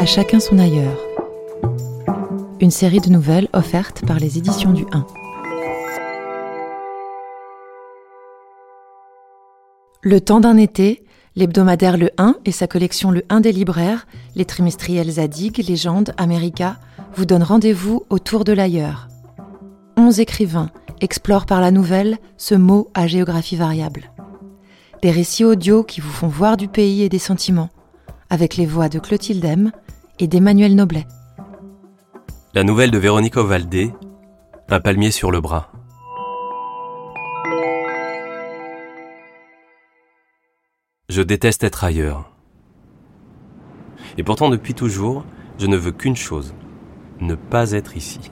À chacun son ailleurs. Une série de nouvelles offertes par les éditions du 1. Le temps d'un été, l'hebdomadaire Le 1 et sa collection Le 1 des libraires, les trimestriels Zadig, Légende, America, vous donnent rendez-vous autour de l'ailleurs. Onze écrivains explorent par la nouvelle ce mot à géographie variable. Des récits audio qui vous font voir du pays et des sentiments, avec les voix de Clotilde M et d'Emmanuel Noblet. La nouvelle de Véronique Ovaldé, Un palmier sur le bras. Je déteste être ailleurs. Et pourtant, depuis toujours, je ne veux qu'une chose, ne pas être ici.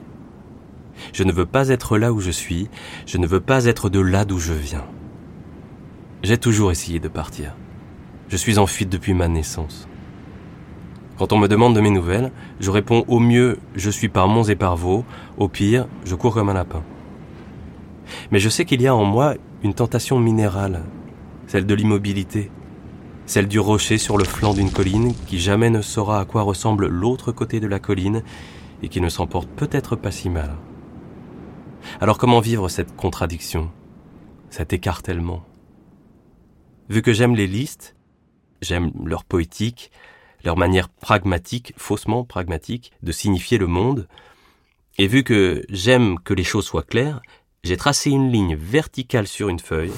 Je ne veux pas être là où je suis, je ne veux pas être de là d'où je viens. J'ai toujours essayé de partir. Je suis en fuite depuis ma naissance. Quand on me demande de mes nouvelles, je réponds au mieux je suis par monts et par vaux, au pire je cours comme un lapin. Mais je sais qu'il y a en moi une tentation minérale, celle de l'immobilité, celle du rocher sur le flanc d'une colline qui jamais ne saura à quoi ressemble l'autre côté de la colline et qui ne s'en porte peut-être pas si mal. Alors comment vivre cette contradiction, cet écartèlement? Vu que j'aime les listes, j'aime leur poétique, leur manière pragmatique, faussement pragmatique, de signifier le monde, et vu que j'aime que les choses soient claires, j'ai tracé une ligne verticale sur une feuille,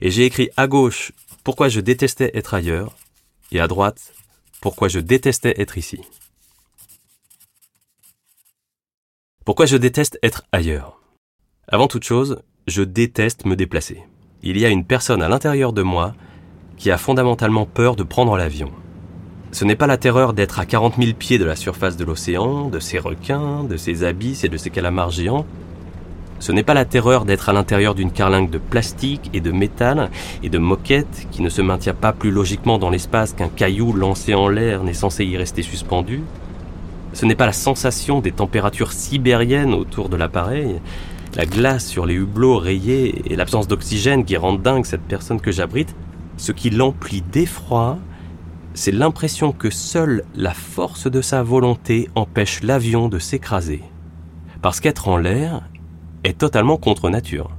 et j'ai écrit à gauche pourquoi je détestais être ailleurs, et à droite, pourquoi je détestais être ici. Pourquoi je déteste être ailleurs? Avant toute chose, je déteste me déplacer. Il y a une personne à l'intérieur de moi qui a fondamentalement peur de prendre l'avion. Ce n'est pas la terreur d'être à 40 000 pieds de la surface de l'océan, de ses requins, de ses abysses et de ses calamars géants, ce n'est pas la terreur d'être à l'intérieur d'une carlingue de plastique et de métal et de moquette qui ne se maintient pas plus logiquement dans l'espace qu'un caillou lancé en l'air n'est censé y rester suspendu. Ce n'est pas la sensation des températures sibériennes autour de l'appareil, la glace sur les hublots rayés et l'absence d'oxygène qui rendent dingue cette personne que j'abrite. Ce qui l'emplit d'effroi, c'est l'impression que seule la force de sa volonté empêche l'avion de s'écraser. Parce qu'être en l'air est totalement contre nature.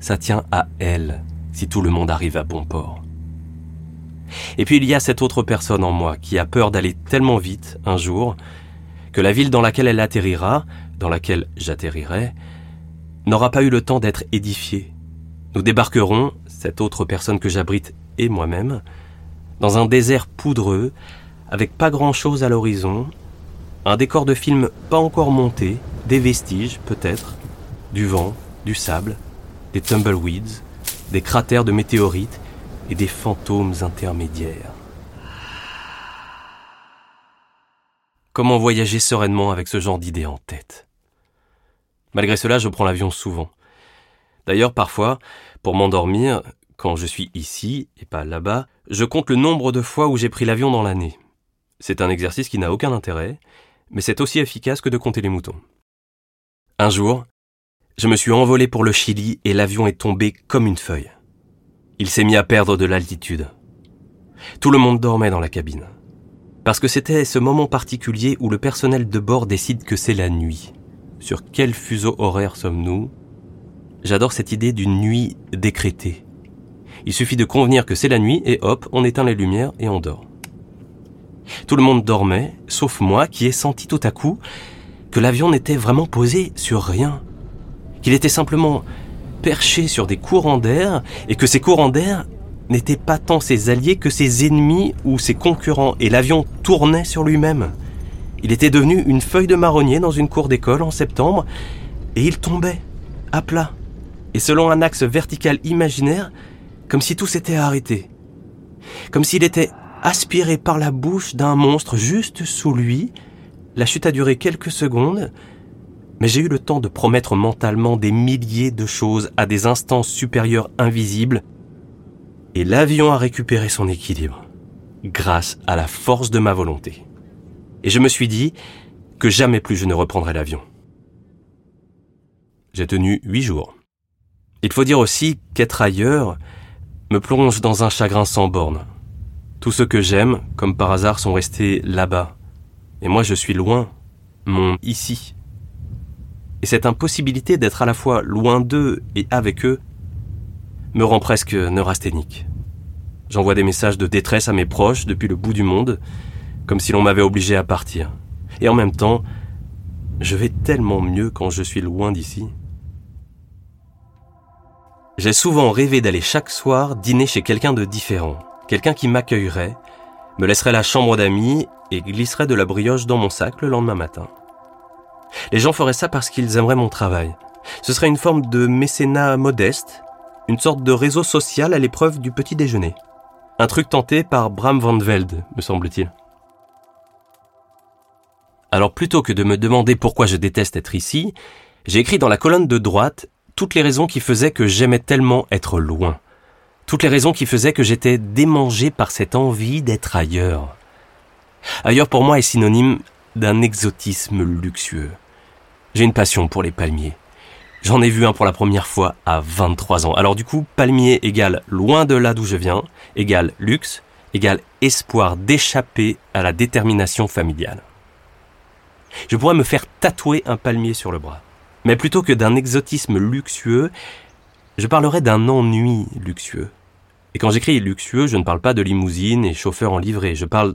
Ça tient à elle si tout le monde arrive à bon port. Et puis il y a cette autre personne en moi qui a peur d'aller tellement vite un jour que la ville dans laquelle elle atterrira, dans laquelle j'atterrirai, n'aura pas eu le temps d'être édifiée. Nous débarquerons, cette autre personne que j'abrite et moi-même, dans un désert poudreux, avec pas grand-chose à l'horizon, un décor de film pas encore monté, des vestiges peut-être, du vent, du sable, des tumbleweeds, des cratères de météorites et des fantômes intermédiaires. Comment voyager sereinement avec ce genre d'idées en tête? Malgré cela, je prends l'avion souvent. D'ailleurs, parfois, pour m'endormir, quand je suis ici et pas là-bas, je compte le nombre de fois où j'ai pris l'avion dans l'année. C'est un exercice qui n'a aucun intérêt, mais c'est aussi efficace que de compter les moutons. Un jour, je me suis envolé pour le Chili et l'avion est tombé comme une feuille. Il s'est mis à perdre de l'altitude. Tout le monde dormait dans la cabine. Parce que c'était ce moment particulier où le personnel de bord décide que c'est la nuit. Sur quel fuseau horaire sommes-nous? J'adore cette idée d'une nuit décrétée. Il suffit de convenir que c'est la nuit et hop, on éteint les lumières et on dort. Tout le monde dormait, sauf moi qui ai senti tout à coup que l'avion n'était vraiment posé sur rien qu'il était simplement perché sur des courants d'air et que ces courants d'air n'étaient pas tant ses alliés que ses ennemis ou ses concurrents et l'avion tournait sur lui-même. Il était devenu une feuille de marronnier dans une cour d'école en septembre et il tombait à plat et selon un axe vertical imaginaire comme si tout s'était arrêté. Comme s'il était aspiré par la bouche d'un monstre juste sous lui. La chute a duré quelques secondes mais j'ai eu le temps de promettre mentalement des milliers de choses à des instances supérieures invisibles, et l'avion a récupéré son équilibre, grâce à la force de ma volonté. Et je me suis dit que jamais plus je ne reprendrai l'avion. J'ai tenu huit jours. Il faut dire aussi qu'être ailleurs me plonge dans un chagrin sans borne. Tous ceux que j'aime, comme par hasard, sont restés là-bas, Et moi je suis loin, mon ici. Et cette impossibilité d'être à la fois loin d'eux et avec eux me rend presque neurasthénique. J'envoie des messages de détresse à mes proches depuis le bout du monde, comme si l'on m'avait obligé à partir. Et en même temps, je vais tellement mieux quand je suis loin d'ici. J'ai souvent rêvé d'aller chaque soir dîner chez quelqu'un de différent, quelqu'un qui m'accueillerait, me laisserait la chambre d'amis et glisserait de la brioche dans mon sac le lendemain matin. Les gens feraient ça parce qu'ils aimeraient mon travail. Ce serait une forme de mécénat modeste, une sorte de réseau social à l'épreuve du petit déjeuner. Un truc tenté par Bram van Velde, me semble-t-il. Alors plutôt que de me demander pourquoi je déteste être ici, j'ai écrit dans la colonne de droite toutes les raisons qui faisaient que j'aimais tellement être loin. Toutes les raisons qui faisaient que j'étais démangé par cette envie d'être ailleurs. Ailleurs pour moi est synonyme d'un exotisme luxueux. J'ai une passion pour les palmiers. J'en ai vu un pour la première fois à 23 ans. Alors du coup, palmier égale loin de là d'où je viens, égale luxe, égale espoir d'échapper à la détermination familiale. Je pourrais me faire tatouer un palmier sur le bras. Mais plutôt que d'un exotisme luxueux, je parlerai d'un ennui luxueux. Et quand j'écris luxueux, je ne parle pas de limousine et chauffeur en livrée, je parle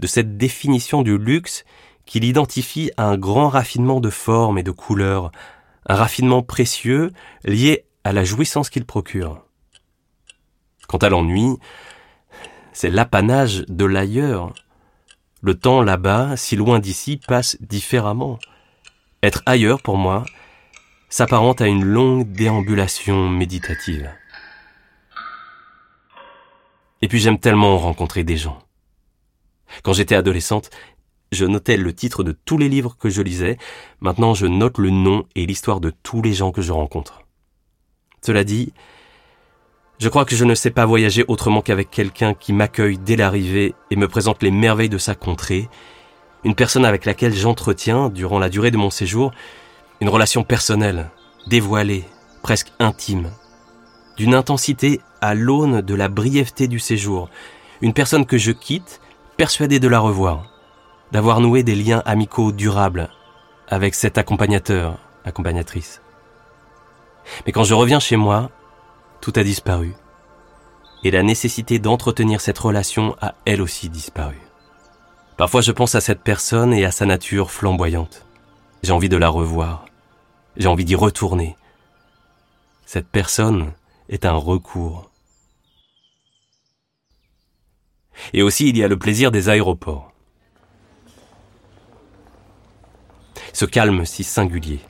de cette définition du luxe qui l'identifie à un grand raffinement de forme et de couleurs, un raffinement précieux lié à la jouissance qu'il procure. Quant à l'ennui, c'est l'apanage de l'ailleurs, le temps là-bas, si loin d'ici, passe différemment. Être ailleurs, pour moi, s'apparente à une longue déambulation méditative. Et puis j'aime tellement rencontrer des gens. Quand j'étais adolescente, je notais le titre de tous les livres que je lisais. Maintenant, je note le nom et l'histoire de tous les gens que je rencontre. Cela dit, je crois que je ne sais pas voyager autrement qu'avec quelqu'un qui m'accueille dès l'arrivée et me présente les merveilles de sa contrée, une personne avec laquelle j'entretiens, durant la durée de mon séjour, une relation personnelle, dévoilée, presque intime, d'une intensité à l'aune de la brièveté du séjour, une personne que je quitte, persuadé de la revoir, d'avoir noué des liens amicaux durables avec cet accompagnateur, accompagnatrice. Mais quand je reviens chez moi, tout a disparu. Et la nécessité d'entretenir cette relation a elle aussi disparu. Parfois je pense à cette personne et à sa nature flamboyante. J'ai envie de la revoir. J'ai envie d'y retourner. Cette personne est un recours. Et aussi il y a le plaisir des aéroports. Ce calme si singulier,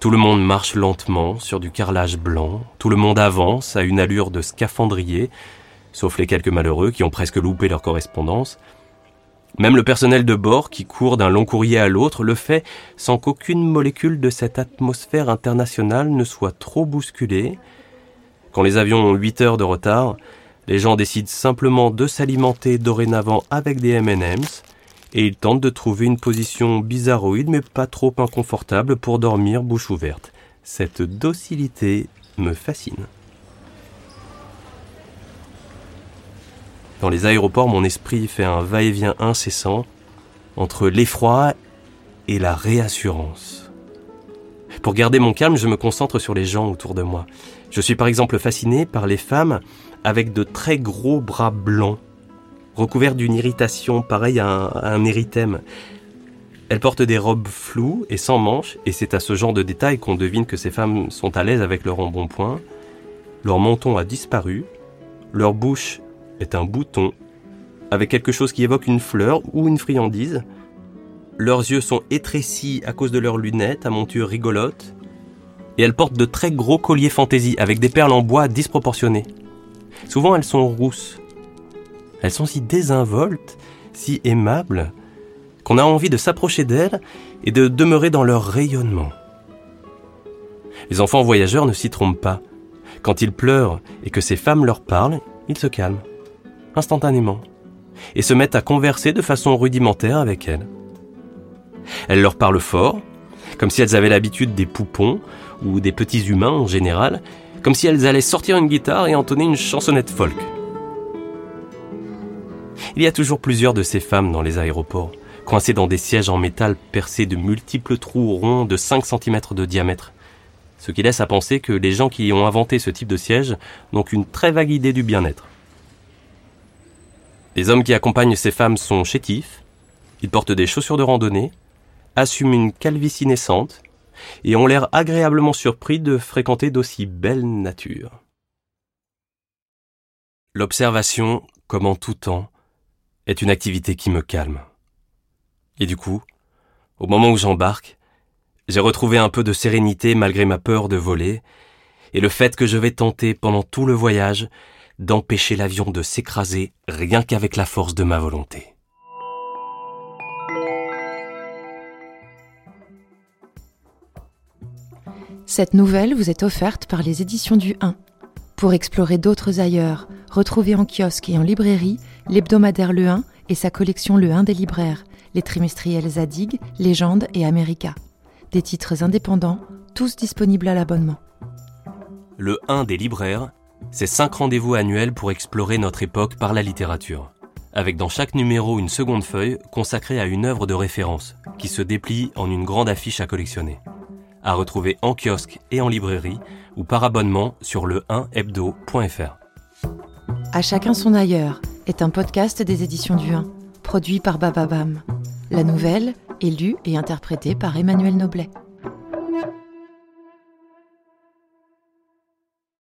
tout le monde marche lentement sur du carrelage blanc, tout le monde avance à une allure de scaphandrier, sauf les quelques malheureux qui ont presque loupé leur correspondance. Même le personnel de bord qui court d'un long courrier à l'autre le fait sans qu'aucune molécule de cette atmosphère internationale ne soit trop bousculée. Quand les avions ont 8 heures de retard, les gens décident simplement de s'alimenter dorénavant avec des M&M's, et il tente de trouver une position bizarroïde mais pas trop inconfortable pour dormir bouche ouverte. Cette docilité me fascine. Dans les aéroports, mon esprit fait un va-et-vient incessant entre l'effroi et la réassurance. Pour garder mon calme, je me concentre sur les gens autour de moi. Je suis par exemple fasciné par les femmes avec de très gros bras blancs recouvert d'une irritation pareille à un, à un érythème. Elles portent des robes floues et sans manches, et c'est à ce genre de détails qu'on devine que ces femmes sont à l'aise avec leur embonpoint. Leur menton a disparu, leur bouche est un bouton, avec quelque chose qui évoque une fleur ou une friandise. Leurs yeux sont étrécis à cause de leurs lunettes à monture rigolote, et elles portent de très gros colliers fantaisie avec des perles en bois disproportionnées. Souvent elles sont rousses, elles sont si désinvoltes, si aimables, qu'on a envie de s'approcher d'elles et de demeurer dans leur rayonnement. Les enfants voyageurs ne s'y trompent pas. Quand ils pleurent et que ces femmes leur parlent, ils se calment, instantanément, et se mettent à converser de façon rudimentaire avec elles. Elles leur parlent fort, comme si elles avaient l'habitude des poupons ou des petits humains en général, comme si elles allaient sortir une guitare et entonner une chansonnette folk. Il y a toujours plusieurs de ces femmes dans les aéroports, coincés dans des sièges en métal percés de multiples trous ronds de 5 cm de diamètre. Ce qui laisse à penser que les gens qui ont inventé ce type de siège n'ont qu'une très vague idée du bien-être. Les hommes qui accompagnent ces femmes sont chétifs, ils portent des chaussures de randonnée, assument une calvitie naissante et ont l'air agréablement surpris de fréquenter d'aussi belles natures. L'observation, comme en tout temps, est une activité qui me calme. Et du coup, au moment où j'embarque, j'ai retrouvé un peu de sérénité malgré ma peur de voler, et le fait que je vais tenter pendant tout le voyage d'empêcher l'avion de s'écraser rien qu'avec la force de ma volonté. Cette nouvelle vous est offerte par les éditions du 1. Pour explorer d'autres ailleurs, retrouvez en kiosque et en librairie l'hebdomadaire Le 1 et sa collection Le 1 des libraires, les trimestriels Zadig, Légende et America. Des titres indépendants, tous disponibles à l'abonnement. Le 1 des libraires, c'est 5 rendez-vous annuels pour explorer notre époque par la littérature, avec dans chaque numéro une seconde feuille consacrée à une œuvre de référence, qui se déplie en une grande affiche à collectionner. À retrouver en kiosque et en librairie ou par abonnement sur le 1hebdo.fr. À chacun son ailleurs est un podcast des éditions du 1, produit par Bababam. La nouvelle est lue et interprétée par Emmanuel Noblet.